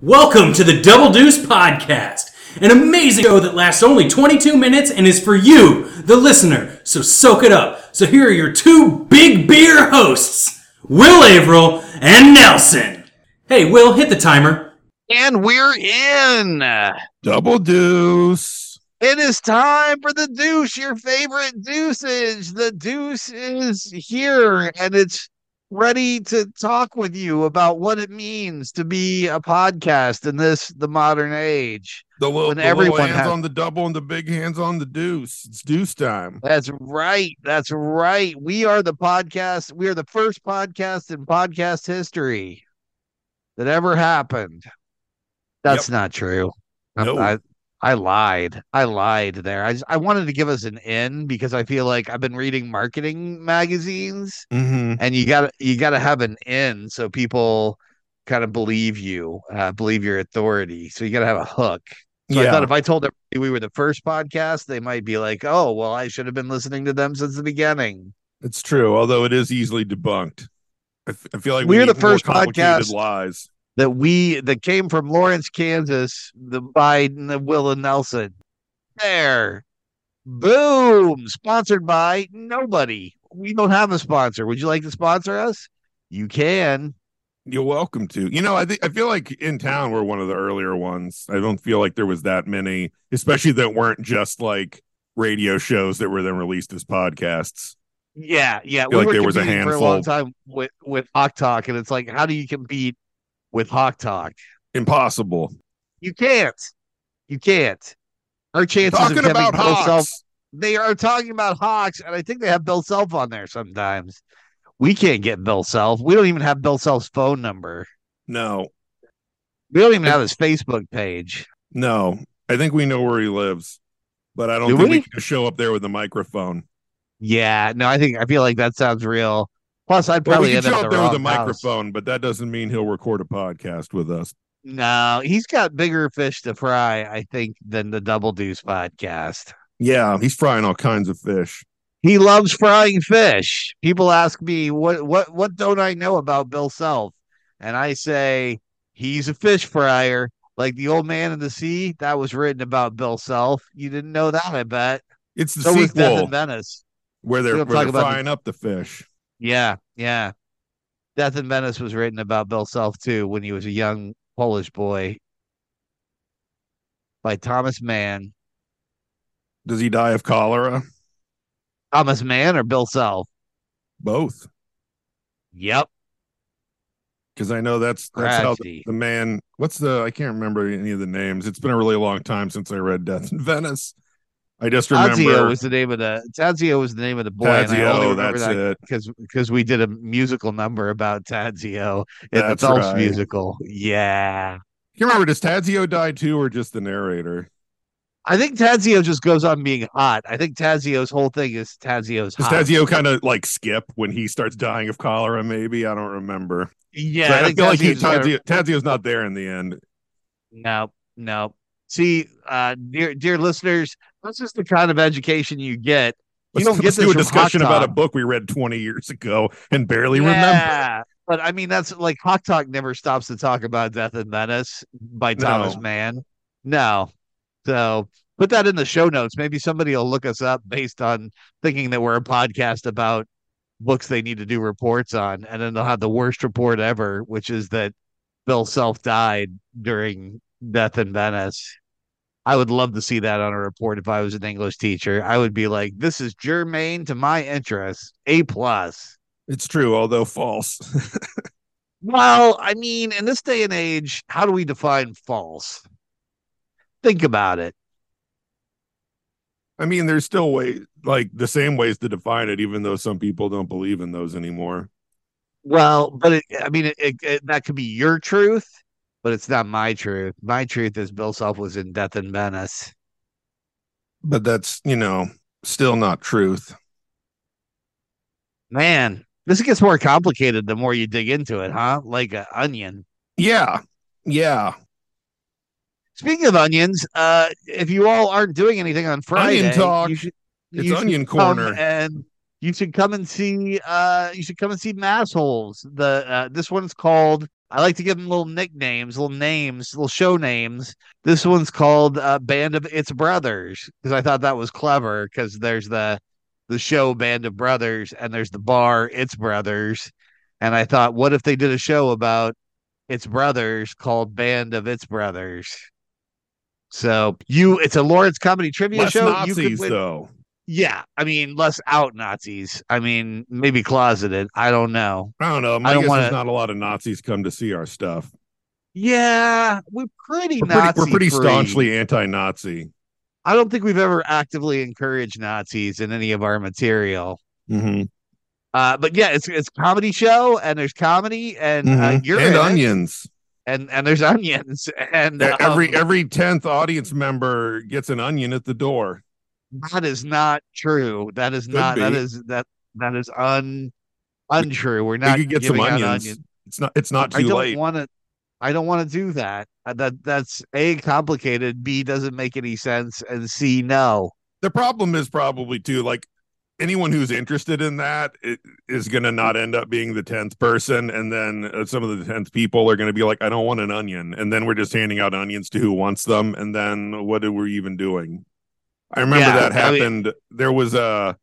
Welcome to the Double Deuce Podcast, an amazing show that lasts only 22 minutes and is for you, the listener. So soak it up. So here are your two big beer hosts, Will Averill and Nelson. Hey, Will, hit the timer. And we're in. Double deuce. It is time for the deuce, your favorite deuces. The deuce is here and it's ready to talk with you about what it means to be a podcast in this the modern age. The little, When the everyone hands has- on the double and the big hands on the deuce. It's deuce time. That's right. That's right. We are the podcast. We are the first podcast in podcast history that ever happened. That's not true. No. I, I lied. I lied there. I just, I wanted to give us an in because I feel like I've been reading marketing magazines Mm-hmm. and you got to you got to have an in so people kind of believe you, uh, believe your authority. So you got to have a hook. So I thought if I told everybody we were the first podcast, they might be like, "Oh, well, I should have been listening to them since the beginning." It's true, although it is easily debunked. I, f- I feel like We're we the first podcast- lies. That we that came from Lawrence, Kansas, the Biden, the Will and Nelson. There, boom, sponsored by nobody. We don't have a sponsor. Would you like to sponsor us? You can. You're welcome to. You know, I think I feel like in town we're one of the earlier ones. I don't feel like there was that many, especially that weren't just like radio shows that were then released as podcasts. Yeah, yeah. feel like were there was a competing for a long time with with Talk, and it's like, how do you compete with Hawk Talk? Impossible. You can't. You can't. Our chances Talking of about Bill Hawks. Self, they are talking about Hawks, and I think they have Bill Self on there sometimes. We can't get Bill Self. We don't even have Bill Self's phone number. No, We don't even have his Facebook page. no. I think we know where he lives, but I don't Do think we? we? can show up there with a microphone. Yeah, no, I think I feel like that sounds real. Plus, I'd Well, probably we end show up up at the there with a microphone, but that doesn't mean he'll record a podcast with us. No, he's got bigger fish to fry, I think, than the Double Deuce podcast. Yeah, he's frying all kinds of fish. He loves frying fish. People ask me what what what don't I know about Bill Self? And I say he's a fish fryer, like the old man in the sea. That was written about Bill Self. You didn't know that, I bet. It's the So was Death sequel in Venice. where they're, where they're about the- frying up the fish. Yeah, yeah. Death in Venice was written about Bill Self too when he was a young Polish boy by Thomas Mann. Does he die of cholera? Thomas Mann or Bill Self? Both, Yep. because I know that's that's how the, the man. What's the? I can't remember any of the names. It's been a really long time since I read Death in Venice. I just remember Tadzio was the name of the Tadzio was the name of the boy. and I only Tadzio. That's that it. because because we did a musical number about Tadzio in That's the Phelps right. musical. Yeah, You remember? Does Tadzio die too, or just the narrator? I think Tadzio just goes on being hot. I think Tadzio's whole thing is Tadzio's Does hot. Tadzio kind of like skip when he starts dying of cholera? Maybe I don't remember. yeah, I, I, feel like Tadzio he, Tadzio, Tadzio's not there in the end. No, no. See, uh, dear dear listeners, this is the kind of education you get. You Let's, don't get do a discussion about a book we read 20 years ago and barely remember. Yeah, but I mean that's like Hawk Talk never stops to talk about Death in Venice by Thomas No. Mann. No, so put that in the show notes. Maybe somebody will look us up based on thinking that we're a podcast about books they need to do reports on, and then they'll have the worst report ever, which is that Bill Self died during Death in Venice. I would love to see that on a report if I was an English teacher. I would be like, "This is germane to my interests. A plus." It's true, although false. Well, I mean, in this day and age, how do we define false? Think about it. I mean, there's still ways, like the same ways to define it, even though some people don't believe in those anymore. Well, but it, I mean, it, it, it- that could be your truth, but it's not my truth. My truth is Bill Self was in Death and Venice. But that's, you know, still not truth. Man, this gets more complicated the more you dig into it, huh? Like an onion. Yeah. Yeah. Speaking of onions, uh, if you all aren't doing anything on Friday, talk. you should. It's onion corner. and you should come and see. Uh, you should come and see Massholes. The uh, this one's called. I like to give them little nicknames, little names, little show names. This one's called uh, Band of Its Brothers because I thought that was clever because there's the the show Band of Brothers and there's the bar Its Brothers, and I thought, what if they did a show about its brothers called Band of Its Brothers? So you, it's a Lawrence comedy trivia Less show. you Nazis could win- though. Yeah, I mean, less out Nazis. I mean, maybe closeted. I don't know. I don't know. My I don't guess wanna- there's not a lot of Nazis come to see our stuff. Yeah, we're pretty We're pretty, we're pretty free. staunchly anti-Nazi. I don't think we've ever actively encouraged Nazis in any of our material. Mm-hmm. Uh, but yeah, it's it's a comedy show, and there's comedy, and uh, you're Mm-hmm. and in it, onions. and and there's onions, and every um, every tenth audience member gets an onion at the door. That is not true. That is Could not. That be. is that that is un untrue. We're We not could get some onions. onions. It's not. It's not too I don't late. want to. I don't want to do that. Uh, That that's a complicated. B doesn't make any sense, and C no. the problem is probably too like anyone who's interested in that i- going to not end up being the 10th person and then uh, some of the 10th people are going to be like i don't want an onion and then we're just handing out onions to who wants them and then what are we even doing i remember Yeah, that I mean- happened there was a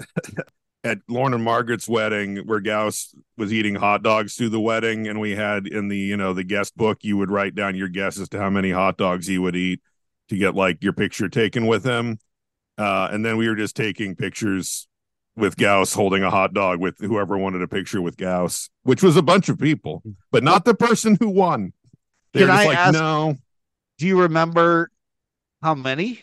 at Lorne and Margaret's wedding where Gauss was eating hot dogs through the wedding and we had in the you know the guest book you would write down your guess as to how many hot dogs he would eat to get like your picture taken with him uh, and then we were just taking pictures with Gauss holding a hot dog with whoever wanted a picture with Gauss, which was a bunch of people, but not the person who won. They Can just I like, ask- no. Do you remember how many?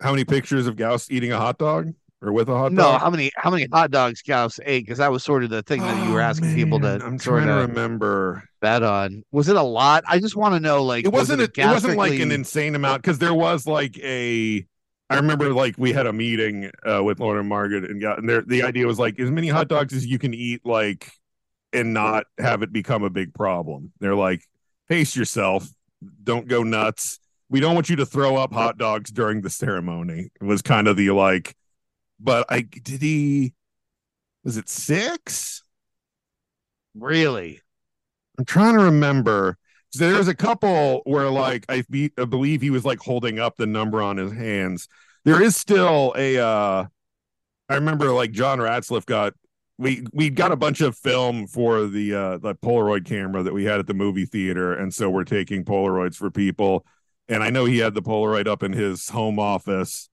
How many pictures of Gauss eating a hot dog or with a hot No, dog? No, how many? How many hot dogs Gauss ate? Because that was sort of the thing that you were Oh, asking people man, to I'm trying to remember. that on. Was it a lot? I just want to know. Like, It wasn't. Was a, it wasn't like an insane amount because there was like a. I remember like we had a meeting uh, with Lauren and Margaret and got and there the idea was like as many hot dogs as you can eat like and not have it become a big problem. They're like pace yourself, don't go nuts. We don't want you to throw up hot dogs during the ceremony. It was kind of the like, but I did he was it six? really. I'm trying to remember. There's a couple where like I, be, I believe he was like holding up the number on his hands. There is still a uh I remember like John Ratzliff got we we got a bunch of film for the uh the Polaroid camera that we had at the movie theater and so we're taking Polaroids for people and I know he had the Polaroid up in his home office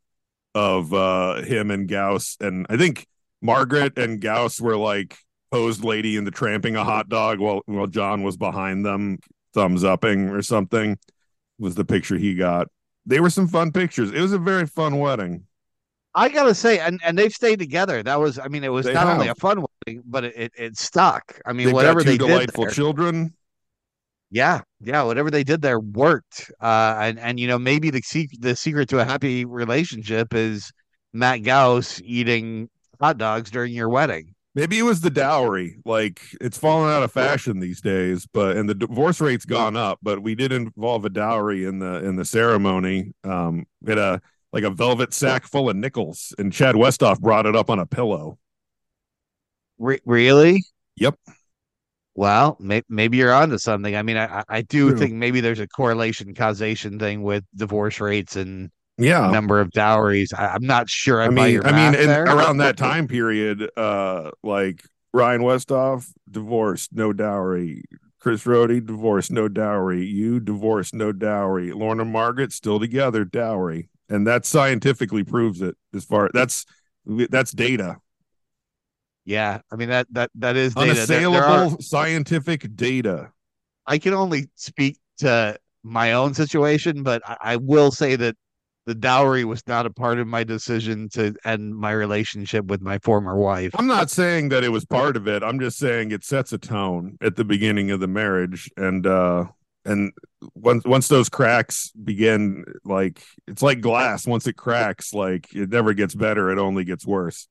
of uh him and Gauss and I think Margaret and Gauss were like posed lady in the tramping a hot dog while while John was behind them thumbs upping or something was the picture he got. They were some fun pictures. It was a very fun wedding. I gotta say, and and they've stayed together. That was, I mean, it was They not only a fun wedding, but it it, it stuck. I mean, They've whatever got two they did delightful there, children. Yeah, yeah, whatever they did there worked. Uh, and and you know, maybe the secret the secret to a happy relationship is Matt Gauss eating hot dogs during your wedding. Maybe it was the dowry. Like it's fallen out of fashion these days, but and the divorce rate's gone up. But we did involve a dowry in the in the ceremony. Um, had a like a velvet sack full of nickels, and Chad Westoff brought it up on a pillow. Re- really? Yep. Well, may- maybe you're onto something. I mean, I I- do True. think maybe there's a correlation causation thing with divorce rates and Yeah, number of dowries. I, I'm not sure. I, I mean, I mean, in, around that time period, uh, like Ryan Westoff, divorced, no dowry. Chris Rohde, divorced, no dowry. You, divorced, no dowry. Lorna Margaret, still together, dowry, and that scientifically proves it. As far that's that's data, Yeah, I mean that that that is data. There- unassailable there are- scientific data. I can only speak to my own situation, but I, I will say that the dowry was not a part of my decision to end my relationship with my former wife. I'm not saying that it was part of it. I'm just saying it sets a tone at the beginning of the marriage, and uh, and once once those cracks begin, like it's like glass. Once it cracks, like it never gets better. It only gets worse.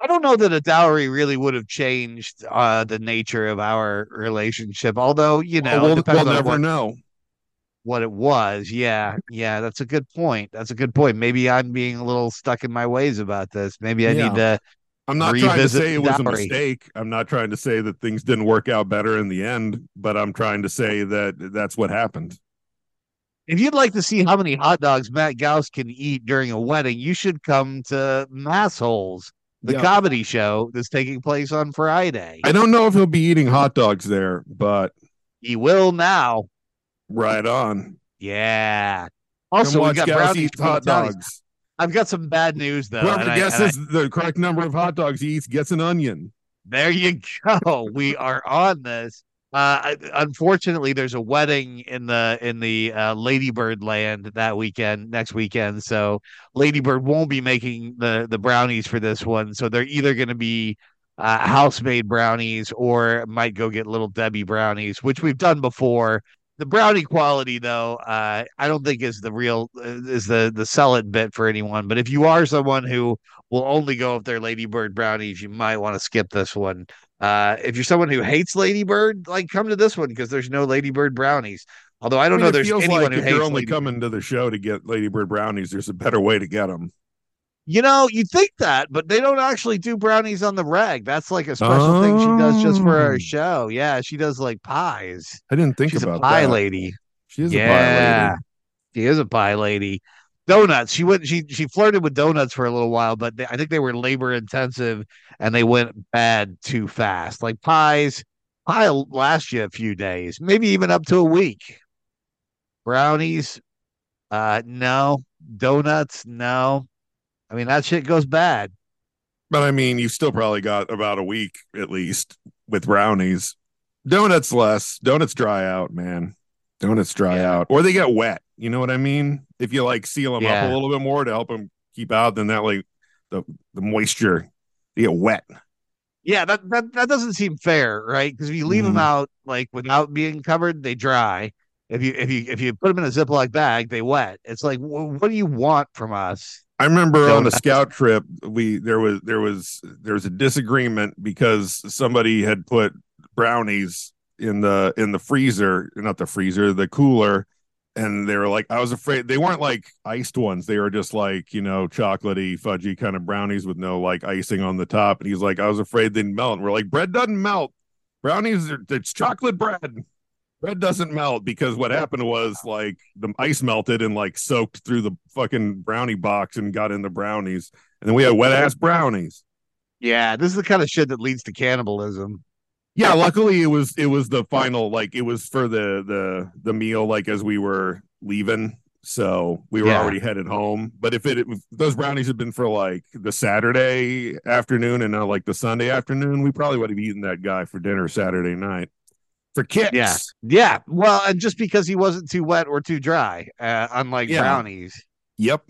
I don't know that a dowry really would have changed uh, the nature of our relationship. Although you know, Well, we'll, we'll never what, know. what it was. Yeah, yeah, that's a good point. That's a good point. Maybe I'm being a little stuck in my ways about this. Maybe I Yeah. need to I'm not trying to say it was a mistake. I'm not trying to say that things didn't work out better in the end, but I'm trying to say that that's what happened. If you'd like to see how many hot dogs Matt Gauss can eat during a wedding, you should come to Massholes, the Yeah. comedy show that's taking place on Friday. I don't know if he'll be eating hot dogs there, but He will now. right on. Yeah. Also, we got brownies hot dogs. I've got some bad news though. Whoever and I- I- guesses the correct number of hot dogs he eats gets an onion. There you go. We are on this. Uh, unfortunately, there's a wedding in the in the uh, Ladybird land that weekend, next weekend. So Ladybird won't be making the the brownies for this one. So they're either going to be uh, house made brownies or might go get little Debbie brownies, which we've done before. The brownie quality, though, uh, I don't think is the real is the the sell it bit for anyone. But if you are someone who will only go if they're Ladybird brownies, you might want to skip this one. Uh, if you're someone who hates Ladybird, like come to this one because there's no Ladybird brownies. Although I don't I mean, know there's anyone like who if hates you're only Ladybird. coming to the show to get Ladybird brownies, there's a better way to get them. You know, you think that, but they don't actually do brownies on the reg. That's like a special thing she does just for Oh. our show. Yeah, she does like pies. I didn't think She's a pie that. lady. She is a pie yeah, lady. she is a pie lady. Donuts. She went. She she flirted with donuts for a little while, but they, I think they were labor intensive and they went bad too fast. Like pies, pie last you a few days, maybe even up to a week. Brownies, uh, no. Donuts, no. I mean that shit goes bad. But I mean, you still probably got about a week at least with brownies. Donuts less. Donuts dry out, man. Donuts dry Yeah. out, or they get wet. You know what I mean? If you like seal them Yeah. up a little bit more to help them keep out, then that like the the moisture they get wet. Yeah, that that, that doesn't seem fair, right? Because if you leave them Mhm. out like without being covered, they dry. If you if you if you put them in a Ziploc bag, they wet. It's like, wh- what do you want from us? I remember on a scout trip, we there was there was there was a disagreement because somebody had put brownies in the in the freezer, not the freezer, the cooler, and they were like, I was afraid they weren't like iced ones; they were just like you know chocolatey, fudgy kind of brownies with no like icing on the top. And he's like, I was afraid they'd melt. We're like, bread doesn't melt. Brownies, are, it's chocolate bread. Bread doesn't melt because what happened was like the ice melted and like soaked through the fucking brownie box and got in the brownies. And then we had wet ass brownies. Yeah, this is the kind of shit that leads to cannibalism. Yeah, luckily it was it was the final like it was for the the the meal like as we were leaving. So we were Yeah. already headed home. But if it if those brownies had been for like the Saturday afternoon and not like the Sunday afternoon, we probably would have eaten that guy for dinner Saturday night. For kicks. Yeah. Yeah, well, and just because he wasn't too wet or too dry, uh, unlike Yeah. brownies. Yep.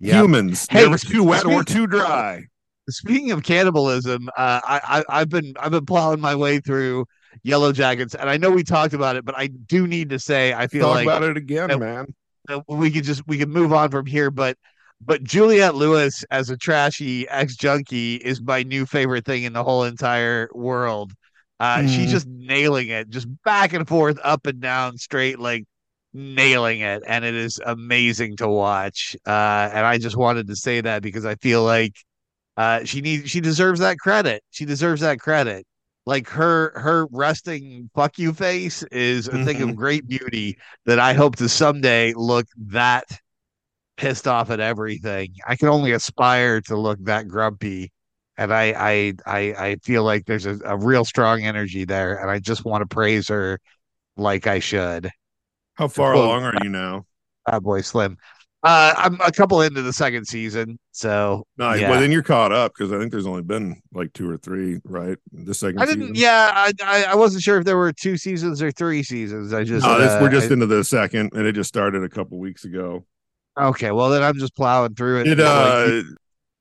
Yeah. Humans. Hey, never too wet or too dry. Speaking of cannibalism, uh, I, I I've been I've been plowing my way through Yellowjackets, and I know we talked about it, but I do need to say I feel Talk like about it again, that- man. uh, we could just we could move on from here but but Juliette Lewis as a trashy ex junkie is my new favorite thing in the whole entire world. Uh, she's Mhm. just nailing it, just back and forth, up and down, straight, like nailing it, and it is amazing to watch. Uh, and I just wanted to say that because I feel like uh, she needs she deserves that credit. She deserves that credit. Like her her resting fuck you face is a thing of great beauty that I hope to someday look that pissed off at everything. I can only aspire to look that grumpy. And I I I, I feel like there's a, a real strong energy there, and I just want to praise her like I should. How far Well, along are you now? Bad boy Slim. Uh, I'm a couple into the second season, so Nice. yeah. Well, then you're caught up because I think there's only been like two or three, right? The second I didn't. season. Yeah, I, I wasn't sure if there were two seasons or three seasons. I just No, uh, we're just I- into the second, and it just started a couple weeks ago. okay. Well, then I'm just plowing through it. It, Like, uh,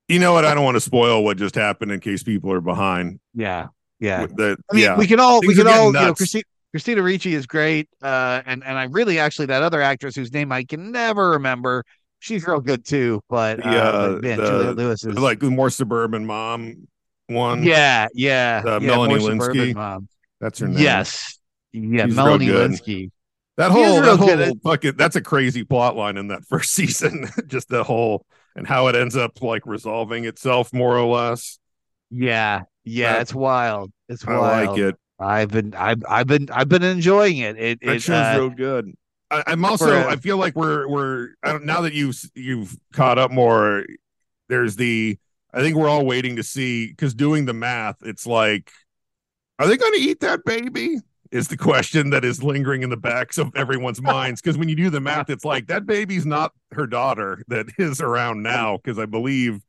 you know what? I don't want to spoil what just happened in case people are behind. yeah, yeah. That, I mean, yeah, we can all we Things are can all getting you know nuts. Christina Ricci is great, uh, and and I really actually that other actress whose name I can never remember, she's real good too. But, The, uh, uh, man, the- Juliette Lewis is like the more suburban mom one. yeah, yeah, Uh, yeah, Melanie Lynskey. mom. that's her name. Yes, yeah, She's Melanie. Lynskey. that whole that whole fucking that's a crazy plot line in that first season. just the whole and how it ends up like resolving itself more or less. Yeah, yeah, That- it's wild. It's I wild. like it. I've been, I've, I've been, I've been enjoying it. It, it show's uh, real good. I, I'm also. a- I feel like we're we're I don't, now that you've you've caught up more. There's the. I think we're all waiting to see because doing the math, it's like, are they going to eat that baby? Is the question that is lingering in the backs of everyone's minds. Because when you do the math, it's like that baby's not her daughter that is around now. Because I believe,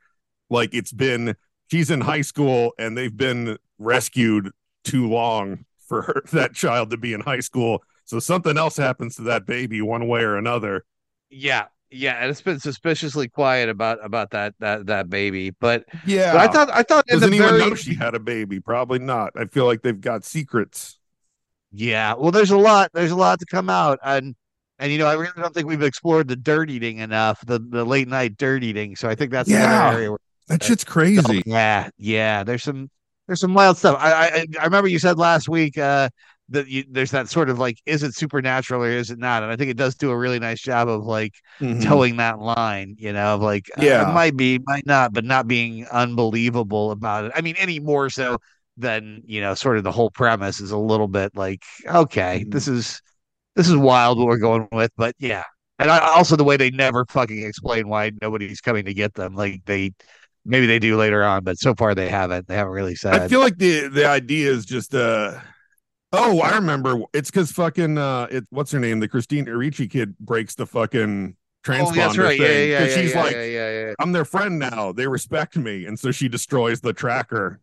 like, it's been she's in high school and they've been rescued too long for her, that child to be in high school. So something else happens to that baby one way or another. yeah, yeah, and it's been suspiciously quiet about about that that that baby. But, Yeah. but I thought, I thought in does the anyone very, know she had a baby? Probably not. I feel like they've got secrets. yeah. Well, there's a lot, there's a lot to come out, and and you know, I really don't think we've explored the dirt eating enough, the the late night dirt eating. So I think that's Yeah. another area where That shit's crazy. Yeah, yeah. There's some there's some wild stuff. I I, I remember you said last week uh that you, there's that sort of like is it supernatural or is it not? And I think it does do a really nice job of like Mhm. towing that line, you know, of like uh, Yeah. it might be, might not, but not being unbelievable about it. I mean, any more so than you know, sort of the whole premise is a little bit like okay, this is this is wild what we're going with, but yeah. And I, also the way they never fucking explain why nobody's coming to get them. Like they maybe they do later on, but so far they haven't. They haven't really said. I feel like the the idea is just uh oh, I remember it's because fucking uh it what's her name? The Christine Ricci kid breaks the fucking transponder oh, that's right. thing. Yeah, yeah, yeah, she's yeah, like, yeah, yeah, yeah. I'm their friend now. They respect me. And so she destroys the tracker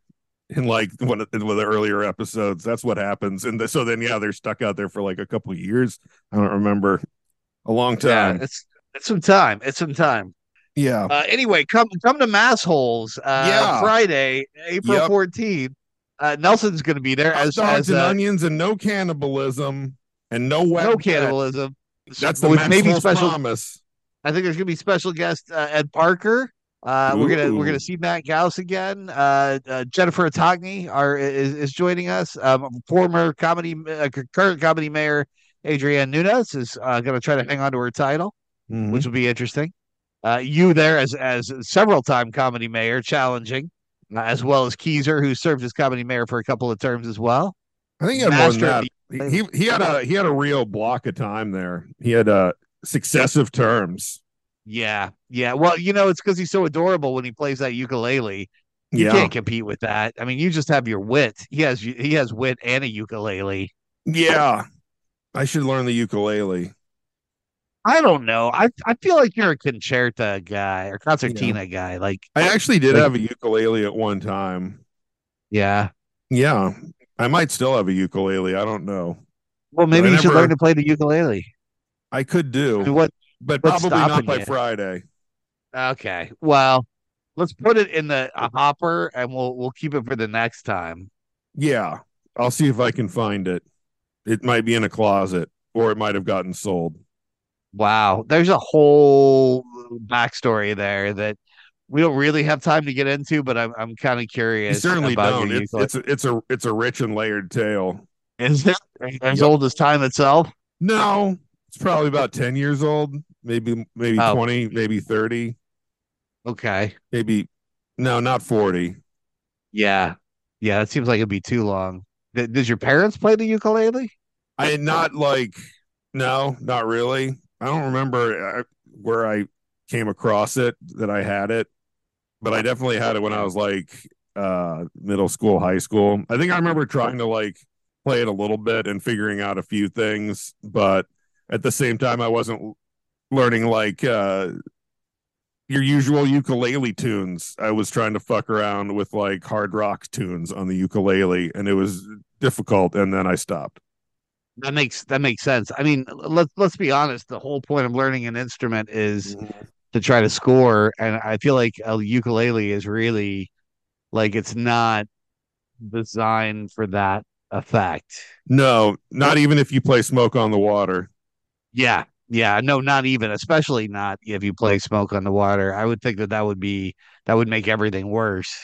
in like one of, in one of the earlier episodes. That's what happens. And the, so then, yeah, they're stuck out there for like a couple of years. I don't remember. A long Yeah, time. it's it's some time. It's some time. Yeah. Uh, anyway, come come to Massholes Uh, Yeah. Friday, April Yep. fourteenth. Uh, Nelson's going to be there as dogs as and uh, onions and no cannibalism and no no cannibalism. That's the maybe special. promise. I think there's going to be special guest uh, Ed Parker. Uh, we're gonna we're gonna see Matt Gauss again. Uh, uh, Jennifer Atogny are is, is joining us. Um, former comedy uh, current comedy mayor Adrianne Nunes is uh, going to try to hang on to her title. Mhm. which will be interesting. Uh, you there as as several time comedy mayor, challenging, uh, as well as Keezer, who served as comedy mayor for a couple of terms as well. I think he had more than that. He, he had a he had a real block of time there. He had uh successive terms. Yeah, yeah. Well, you know, it's because he's so adorable when he plays that ukulele. You Yeah. can't compete with that. I mean, you just have your wit. He has he has wit and a ukulele. Yeah. I should learn the ukulele. I don't know. I I feel like you're a concerta guy or concertina guy. Like, I actually did Like- have a ukulele at one time. yeah. Yeah. I might still have a ukulele. I don't know. Well, maybe I you should learn to play the ukulele. I could I do, mean, what but probably not by you? Friday. Okay. Well, let's put it in the a hopper and we'll we'll keep it for the next time. Yeah. I'll see if I can find it. It might be in a closet or it might have gotten sold. Wow. There's a whole backstory there that we don't really have time to get into, but I'm I'm kind of You curious certainly about don't. It's, it's a, it's a it's a rich and layered tale. Is it as Yep. old as time itself? No, it's probably about 10 years old, maybe maybe Oh. 20, maybe 30, Okay. maybe no, not 40. Yeah. Yeah, that seems like it'd be too long. Th- Did your parents play the ukulele? I not like no, not really. I don't remember uh, where I came across it that I had it, but I definitely had it when I was like uh middle school, high school. I think I remember trying to like play it a little bit and figuring out a few things, but at the same time I wasn't learning like uh your usual ukulele tunes. I was trying to fuck around with like hard rock tunes on the ukulele and it was difficult and then I stopped. That makes that makes sense. I mean, let's let's be honest. The whole point of learning an instrument is mm-hmm. to try to score, and I feel like a ukulele is really like it's not designed for that effect. No, not even if you play Smoke on the Water. Yeah, yeah, no, not even, especially not if you play Smoke on the Water. I would think that that would be that would make everything worse.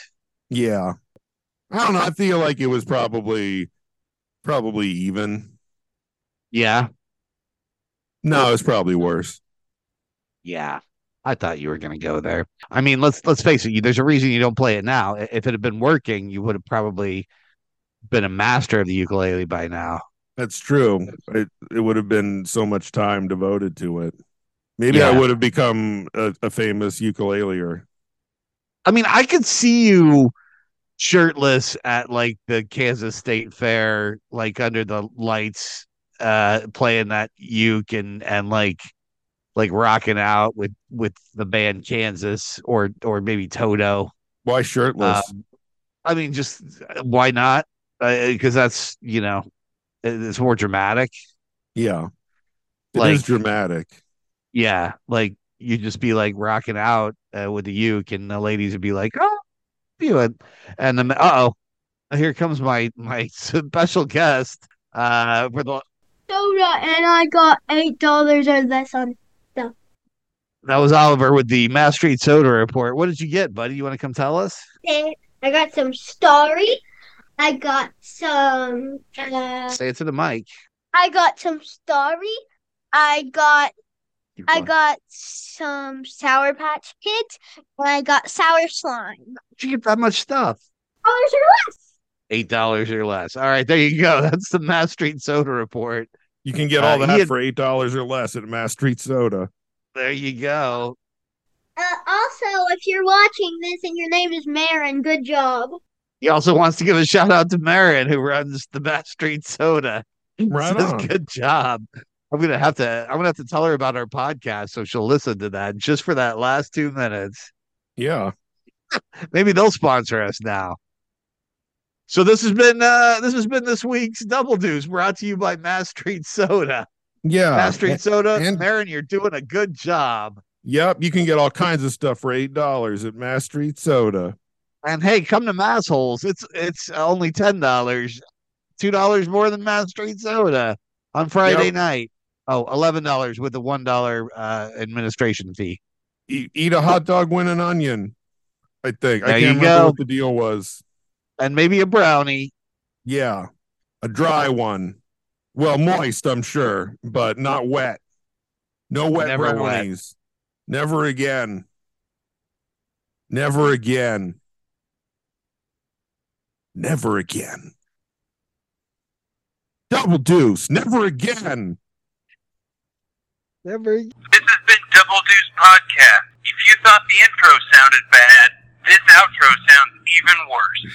Yeah. I don't know. I feel like it was probably probably even. Yeah, No, it's probably worse. yeah. I thought you were going to go there. I mean, let's let's face it. You, there's a reason you don't play it now. If it had been working, you would have probably been a master of the ukulele by now. That's true. It it would have been so much time devoted to it. Maybe I would have become a, a famous ukuleleer. I mean, I could see you shirtless at like the Kansas State Fair, like under the lights, uh, playing that uke and and like like rocking out with with the band Kansas or or maybe Toto. Why shirtless? Um, I mean, just uh, why not? Because that's you know, it's more dramatic. yeah. it is like- dramatic. Yeah, like you'd just be like rocking out uh, with the uke, and the ladies would be like, "Oh, you," and and then uh oh, here comes my my special guest. Uh, for the soda and I got eight dollars or less on stuff. that was Oliver with the Mass Street Soda report. What did you get, buddy? You want to come tell us? I got some Starry. I got some. Uh, Say it to the mic. I got some Starry. I got. I got some Sour Patch Kids. And I got sour slime. Did you get that much stuff? Dollars or less. Eight dollars or less. All right, there you go. That's the Mass Street Soda report. You can get Uh, all he that had- for eight dollars or less at Mass Street Soda. There you go. Uh, also, if you're watching this and your name is Marin, good job. He also wants to give a shout out to Marin, who runs the Mass Street Soda. Right Says, on. Good job. I'm gonna have to. I'm gonna have to tell her about our podcast so she'll listen to that just for that last two minutes. Yeah. Maybe they'll sponsor us now. So this has been uh this has been this week's Double Deuce brought to you by Mass Street Soda. Yeah. Mass Street Soda, and- Marin, you're doing a good job. Yep. You can get all kinds of stuff for eight dollars at Mass Street Soda. And hey, come to Massholes. It's it's only ten dollars, two dollars more than Mass Street Soda on Friday Yep. night. Oh, eleven dollars with the one dollar uh, administration fee. Eat, eat a hot dog, win an onion. I think. I There can't you remember go. what the deal was. And maybe a brownie. Yeah. A dry one. Well, moist, I'm sure, but not wet. No wet Never wet. brownies. Never again. Never again. Never again. Double deuce. Never again. Never. This has been Double Deuce Podcast. If you thought the intro sounded bad, this outro sounds even worse.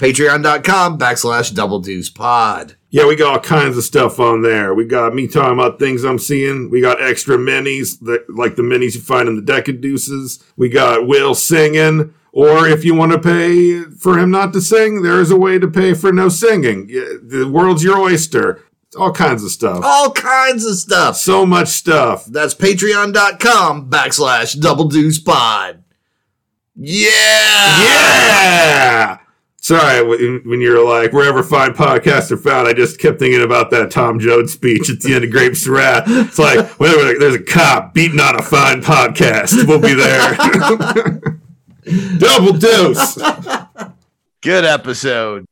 patreon.com backslash Double Deuce Pod. Yeah, we got all kinds of stuff on there. We got me talking about things I'm seeing. We got extra minis, that, like the minis you find in the deck of deuces. We got Will singing. Or if you want to pay for him not to sing, there is a way to pay for no singing. The world's your oyster. All kinds of stuff. All kinds of stuff. So much stuff. That's patreon.com backslash Double Deuce Pod. Yeah! Yeah. Sorry, when when you were like, wherever fine podcasts are found, I just kept thinking about that Tom Jones speech at the end of Grapes of Wrath. It's like, whenever there's a cop beating on a fine podcast, we'll be there. Double deuce. Good episode.